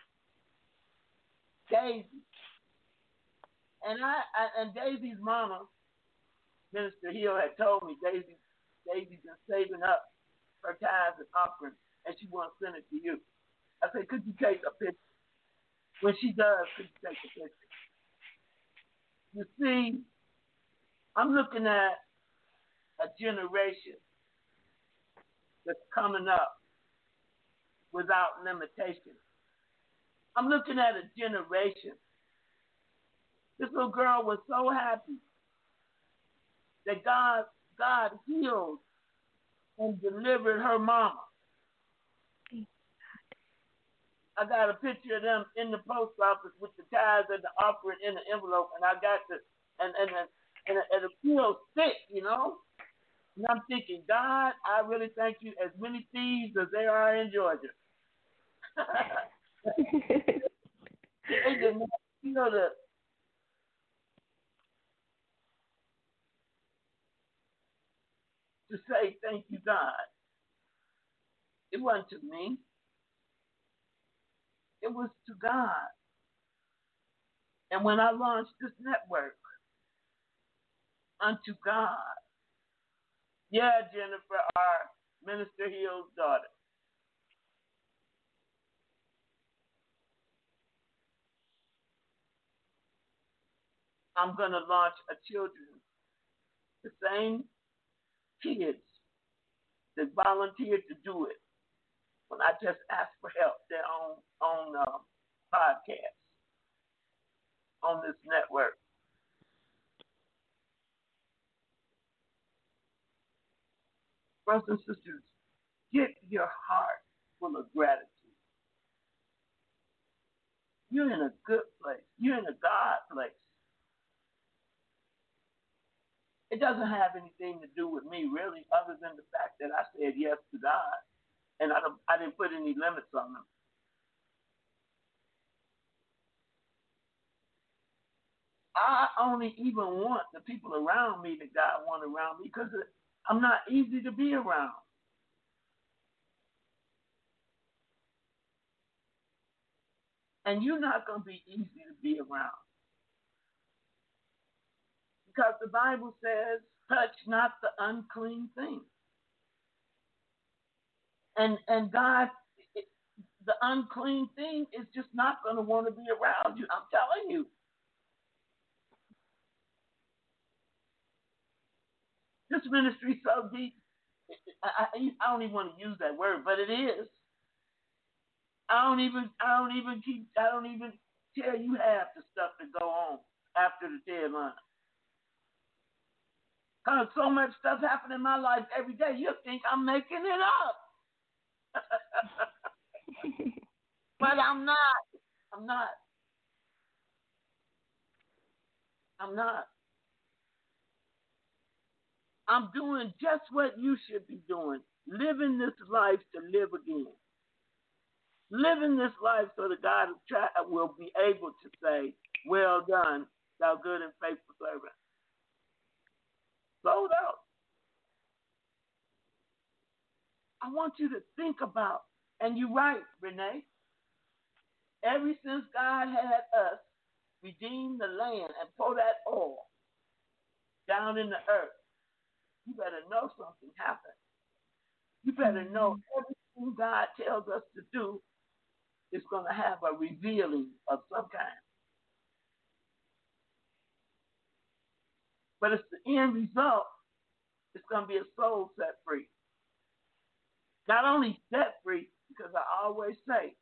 B: Daisy. And I, I and Daisy's mama, Minister Hill, had told me Daisy Daisy's been saving up her tithes and offerings and she wants to send it to you. I said, Could you take a picture? When she does? You see, I'm looking at a generation that's coming up without limitation. I'm looking at a generation. This little girl was so happy that God God healed and delivered her mama. I got a picture of them in the post office with the tithes and the offering in the envelope, and I got the and and and, and, and it feels thick, you know. And I'm thinking, God, I really thank you. As many thieves as there are in Georgia, they did not feel the to say thank you, God. It wasn't to me. It was to God. And when I launched this network, unto God. Yeah, Jennifer, our Minister Hill's daughter. I'm going to launch a children, the same kids that volunteered to do it when I just *laughs* asked for help. They're on on um, podcast on this network. Brothers and sisters, get your heart full of gratitude. You're in a good place. You're in a God place. It doesn't have anything to do with me, really, other than the fact that I said yes to God, and I, I didn't put any limits on them. I only even want the people around me that God want around me because I'm not easy to be around. And you're not going to be easy to be around. Because the Bible says, touch not the unclean thing. And and God, it, the unclean thing is just not going to want to be around you. I'm telling you. This ministry is so deep. I, I, I don't even want to use that word, but it is. I don't even I don't even keep I don't even tell you half the stuff that go on after the deadline. Cause so much stuff happen in my life every day. You think I'm making it up. *laughs* but I'm not. I'm not. I'm not. I'm doing just what you should be doing. Living this life to live again. Living this life so that God will be able to say, Well done, thou good and faithful servant. Sold out. I want you to think about, and you're right, Renee. Ever since God had us redeem the land and pour that oil down in the earth, you better know something happened. You better mm-hmm. know everything God tells us to do is going to have a revealing of some kind. But it's the end result. It's going to be a soul set free. Not only set free, because I always say,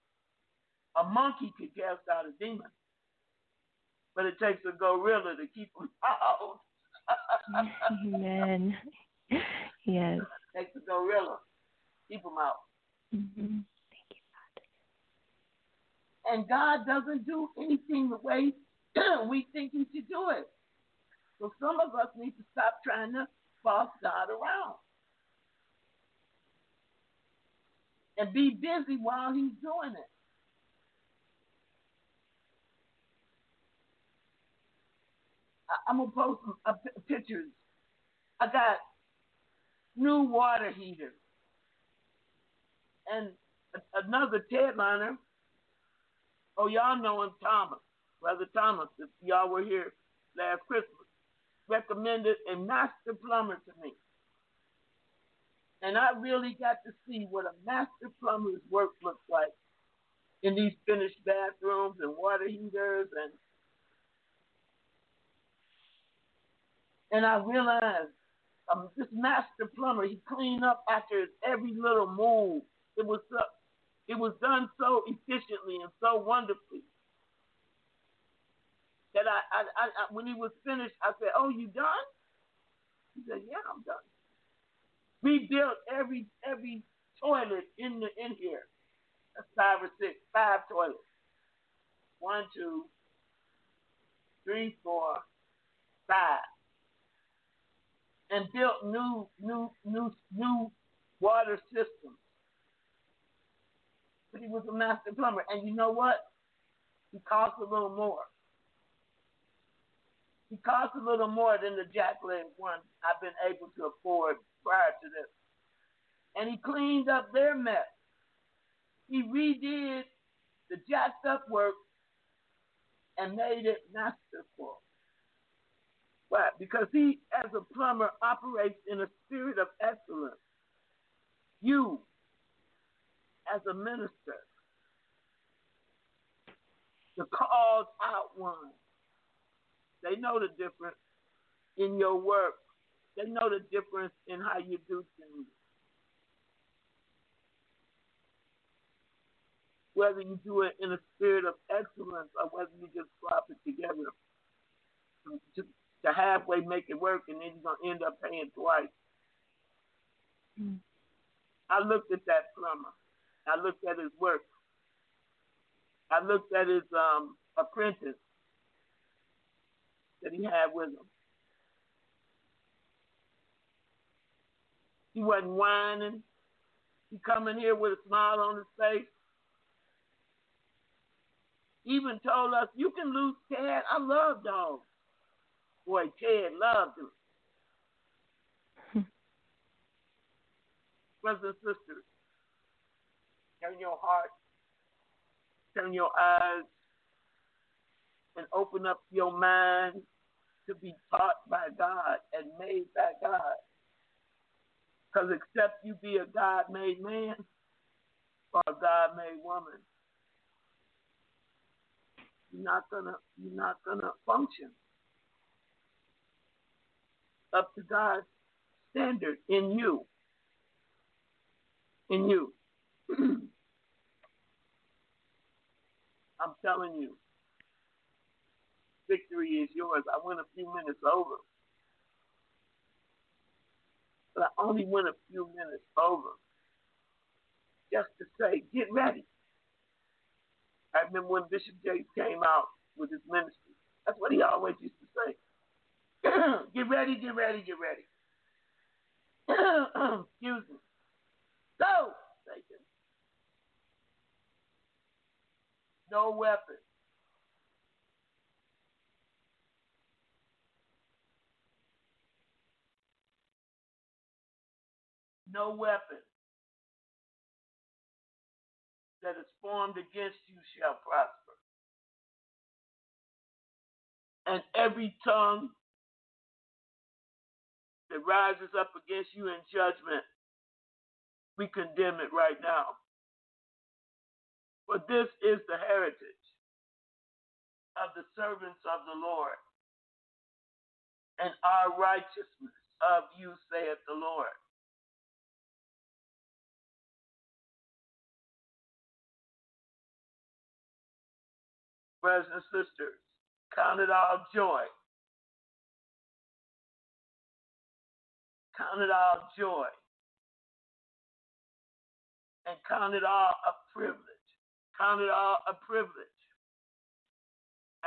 B: a monkey could cast out a demon, but it takes a gorilla to keep him *laughs* out.
C: Amen. Yes.
B: It takes a gorilla, keep him out.
C: Mm-hmm. Thank you, God.
B: And God doesn't do anything the way *clears throat* we think He should do it. So some of us need to stop trying to boss God around. And be busy while He's doing it. I, am gonna post some uh, pictures. I got new water heater and another Ted Liner. Oh, y'all know him, Thomas, Brother Thomas. If y'all were here last Christmas, recommended a master plumber to me. And I really got to see what a master plumber's work looks like in these finished bathrooms and water heaters and And I realized um, this master plumber, he cleaned up after every little move. It was so, it was done so efficiently and so wonderfully that I, I, I, I when he was finished, I said, "Oh, you done?" He said, "Yeah, I'm done." We built every every toilet in the in here. That's five or six, five toilets. One, two, three, four, five. And built new new new new water systems. But he was a master plumber. And you know what? He cost a little more. He cost a little more than the jackleg one I've been able to afford prior to this. And he cleaned up their mess. He redid the jacked up work and made it masterful. Why? Because he, as a plumber, operates in a spirit of excellence. You, as a minister, the called out one, they know the difference in your work. They know the difference in how you do things. Whether you do it in a spirit of excellence or whether you just slap it together, just to halfway make it work, and then you're gonna end up paying twice.
C: Mm.
B: I looked at that plumber. I looked at his work. I looked at his um, apprentice that he had with him. He wasn't whining. He come in here with a smile on his face. Even told us, you can lose Ted. I love dogs. Boy, Ted loved him. *laughs* Brothers and sisters, turn your heart, turn your eyes, and open up your mind to be taught by God and made by God. Because except you be a God made man or a God made woman, you're not gonna you're not gonna function up to God's standard in you. In you. *clears throat* I'm telling you, victory is yours. I went a few minutes over. But I only went a few minutes over just to say, get ready. I remember when Bishop Jakes came out with his ministry. That's what he always used to say. *clears throat* get ready, get ready, get ready. *clears throat* Excuse me. Go, Satan. No weapon. No weapon that is formed against you shall prosper. And every tongue that rises up against you in judgment, we condemn it right now. For this is the heritage of the servants of the Lord, and our righteousness of you, saith the Lord. Brothers and sisters, count it all joy. Count it all joy. And count it all a privilege. Count it all a privilege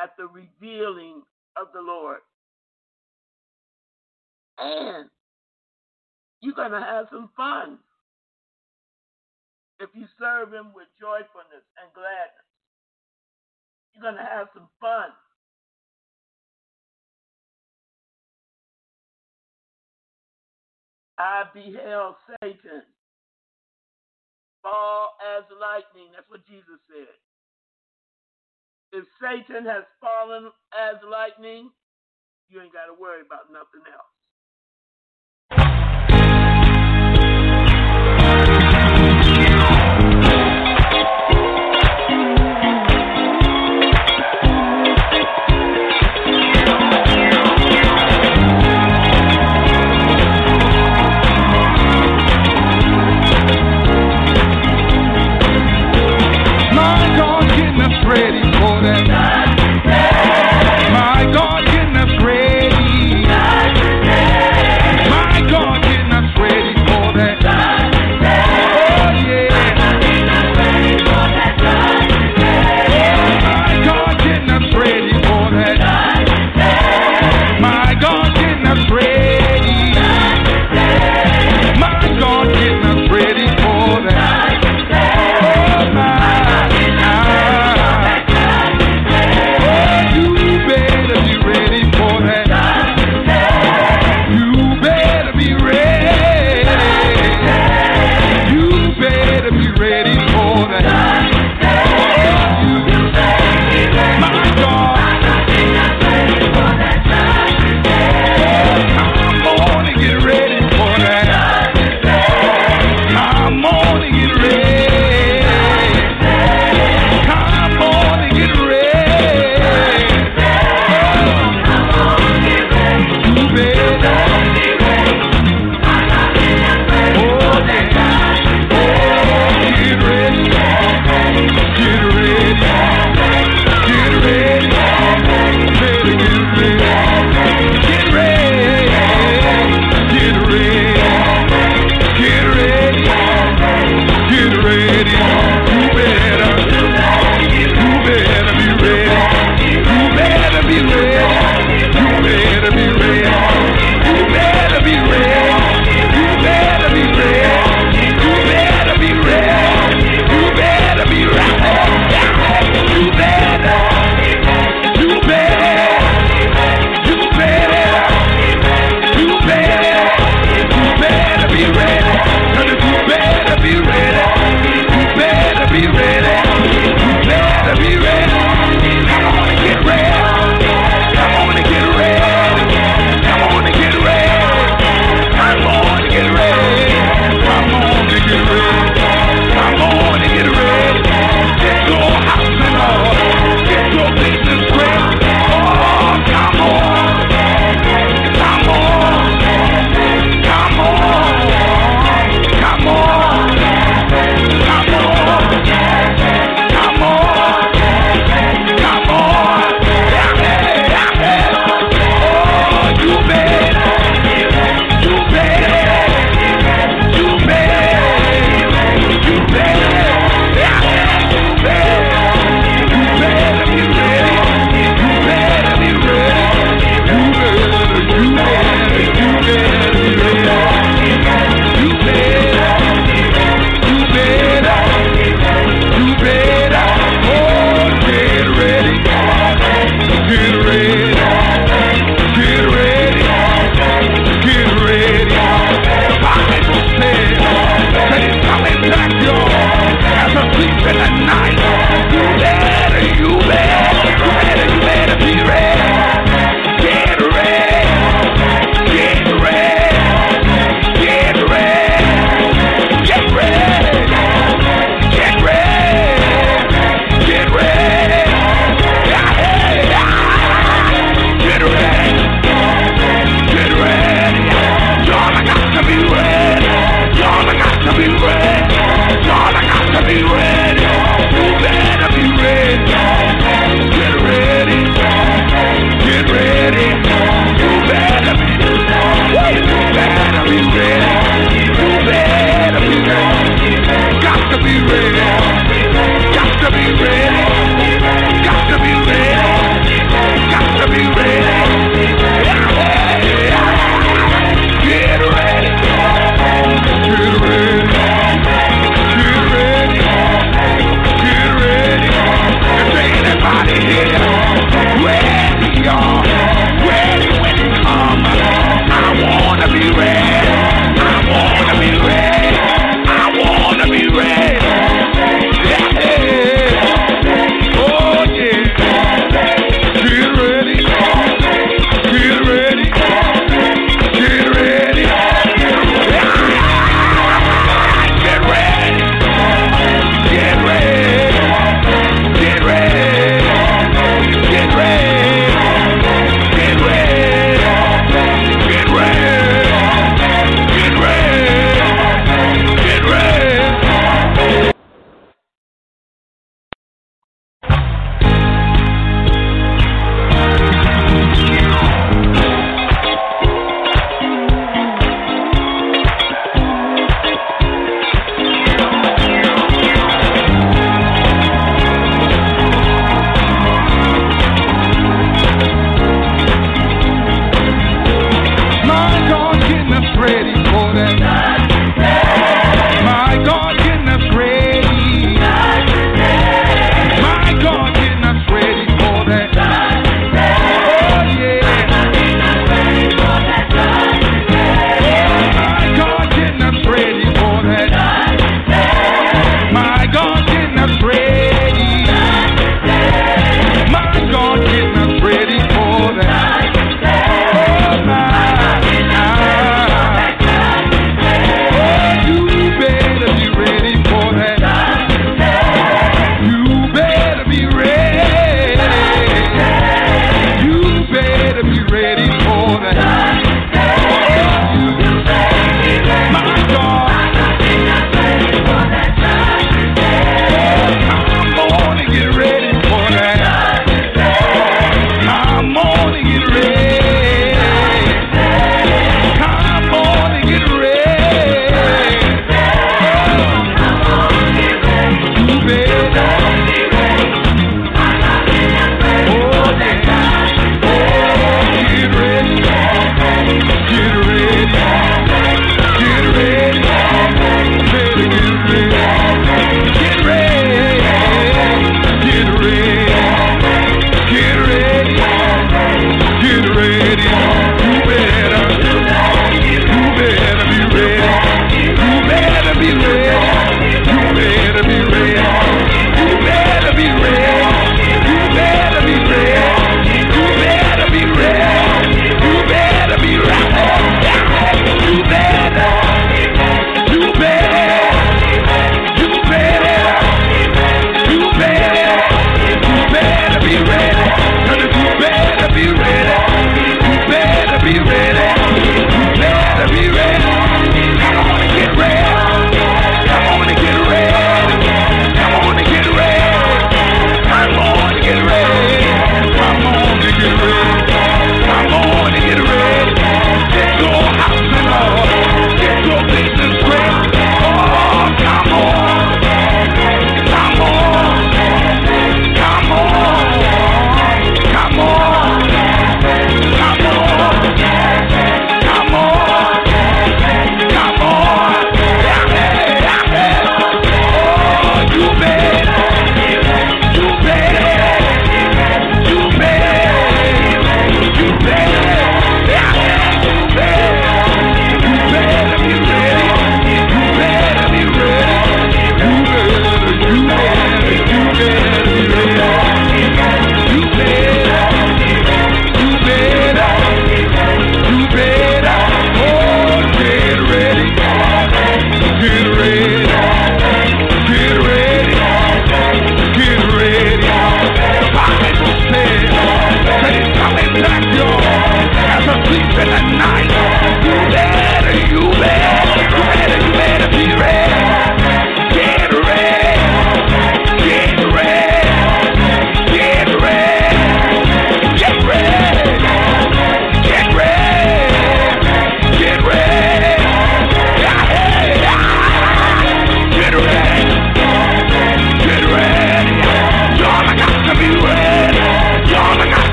B: at the revealing of the Lord. And you're going to have some fun if you serve Him with joyfulness and gladness. You're going to have some fun. I beheld Satan fall as lightning. That's what Jesus said. If Satan has fallen as lightning, you ain't got to worry about nothing else.